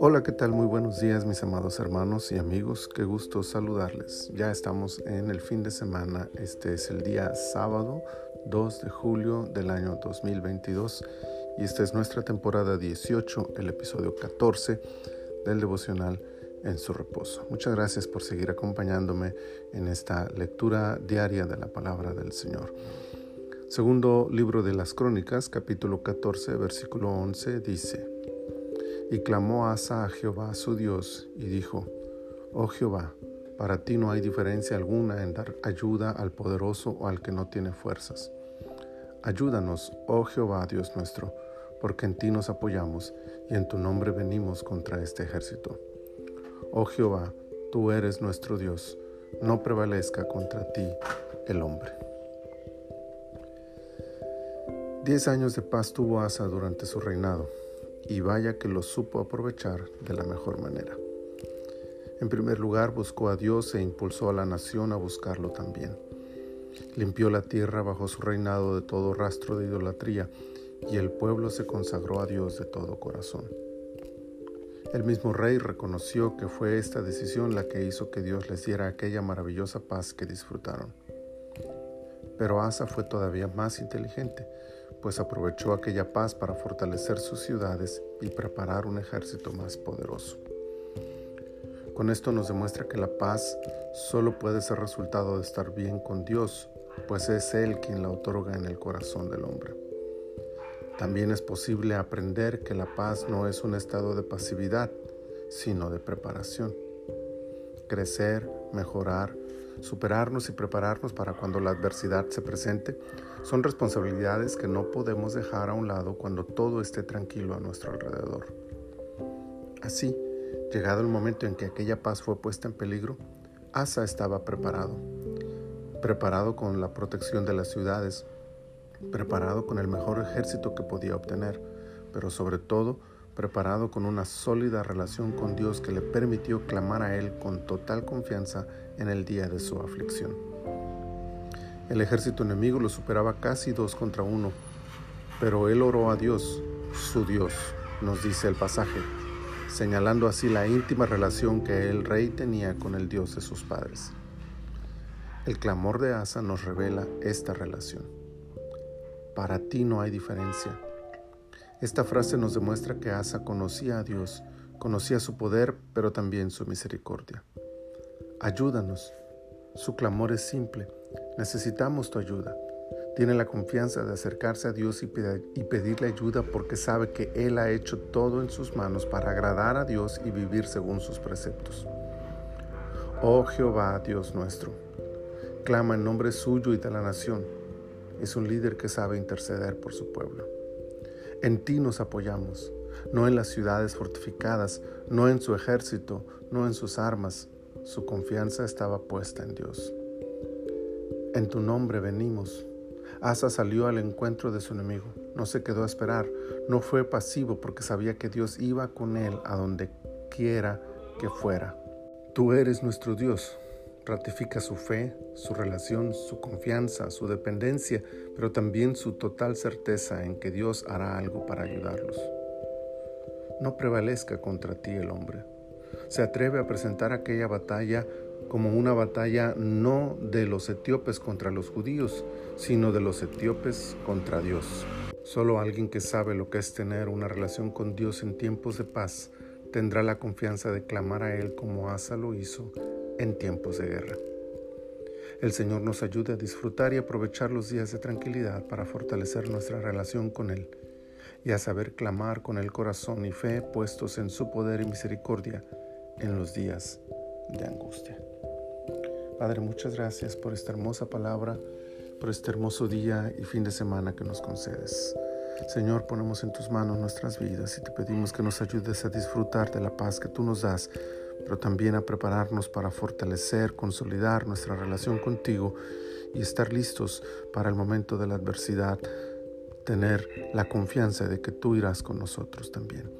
Hola, ¿qué tal? Muy buenos días mis amados hermanos y amigos. Qué gusto saludarles. Ya estamos en el fin de semana. Este es el día sábado 2 de julio del año 2022 y esta es nuestra temporada 18, el episodio 14 del devocional en su reposo. Muchas gracias por seguir acompañándome en esta lectura diaria de la palabra del Señor. Segundo libro de las Crónicas, capítulo 14, versículo 11, dice, y clamó Asa a Jehová su Dios y dijo, Oh Jehová, para ti no hay diferencia alguna en dar ayuda al poderoso o al que no tiene fuerzas. Ayúdanos, oh Jehová Dios nuestro, porque en ti nos apoyamos y en tu nombre venimos contra este ejército. Oh Jehová, tú eres nuestro Dios, no prevalezca contra ti el hombre. Diez años de paz tuvo Asa durante su reinado y vaya que lo supo aprovechar de la mejor manera. En primer lugar buscó a Dios e impulsó a la nación a buscarlo también. Limpió la tierra bajo su reinado de todo rastro de idolatría y el pueblo se consagró a Dios de todo corazón. El mismo rey reconoció que fue esta decisión la que hizo que Dios les diera aquella maravillosa paz que disfrutaron. Pero Asa fue todavía más inteligente pues aprovechó aquella paz para fortalecer sus ciudades y preparar un ejército más poderoso. Con esto nos demuestra que la paz solo puede ser resultado de estar bien con Dios, pues es Él quien la otorga en el corazón del hombre. También es posible aprender que la paz no es un estado de pasividad, sino de preparación. Crecer, mejorar, superarnos y prepararnos para cuando la adversidad se presente son responsabilidades que no podemos dejar a un lado cuando todo esté tranquilo a nuestro alrededor. Así, llegado el momento en que aquella paz fue puesta en peligro, Asa estaba preparado, preparado con la protección de las ciudades, preparado con el mejor ejército que podía obtener, pero sobre todo preparado con una sólida relación con Dios que le permitió clamar a Él con total confianza en el día de su aflicción. El ejército enemigo lo superaba casi dos contra uno, pero él oró a Dios, su Dios, nos dice el pasaje, señalando así la íntima relación que el rey tenía con el Dios de sus padres. El clamor de Asa nos revela esta relación. Para ti no hay diferencia. Esta frase nos demuestra que Asa conocía a Dios, conocía su poder, pero también su misericordia. Ayúdanos. Su clamor es simple. Necesitamos tu ayuda. Tiene la confianza de acercarse a Dios y, pedirle ayuda porque sabe que Él ha hecho todo en sus manos para agradar a Dios y vivir según sus preceptos. Oh Jehová, Dios nuestro, clama en nombre suyo y de la nación. Es un líder que sabe interceder por su pueblo. En ti nos apoyamos, no en las ciudades fortificadas, no en su ejército, no en sus armas, su confianza estaba puesta en Dios. En tu nombre venimos. Asa salió al encuentro de su enemigo. No se quedó a esperar. No fue pasivo porque sabía que Dios iba con él a donde quiera que fuera. Tú eres nuestro Dios. Ratifica su fe, su relación, su confianza, su dependencia, pero también su total certeza en que Dios hará algo para ayudarlos. No prevalezca contra ti el hombre se atreve a presentar aquella batalla como una batalla no de los etíopes contra los judíos, sino de los etíopes contra Dios. Solo alguien que sabe lo que es tener una relación con Dios en tiempos de paz tendrá la confianza de clamar a Él como Asa lo hizo en tiempos de guerra. El Señor nos ayude a disfrutar y aprovechar los días de tranquilidad para fortalecer nuestra relación con Él y a saber clamar con el corazón y fe puestos en su poder y misericordia en los días de angustia. Padre, muchas gracias por esta hermosa palabra, por este hermoso día y fin de semana que nos concedes. Señor, ponemos en tus manos nuestras vidas y te pedimos que nos ayudes a disfrutar de la paz que tú nos das, pero también a prepararnos para fortalecer, consolidar nuestra relación contigo y estar listos para el momento de la adversidad, tener la confianza de que tú irás con nosotros también.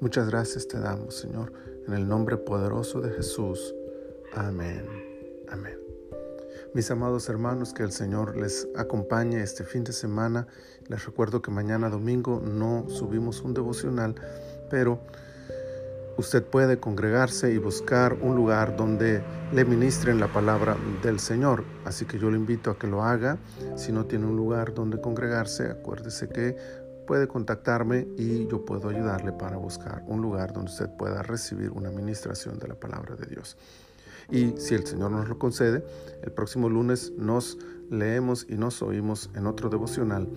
Muchas gracias te damos, Señor, en el nombre poderoso de Jesús. Amén. Amén. Mis amados hermanos, que el Señor les acompañe este fin de semana. Les recuerdo que mañana domingo no subimos un devocional, pero usted puede congregarse y buscar un lugar donde le ministren la palabra del Señor. Así que yo le invito a que lo haga. Si no tiene un lugar donde congregarse, acuérdese que puede contactarme y yo puedo ayudarle para buscar un lugar donde usted pueda recibir una ministración de la palabra de Dios. Y si el Señor nos lo concede, el próximo lunes nos leemos y nos oímos en otro devocional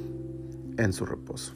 en su reposo.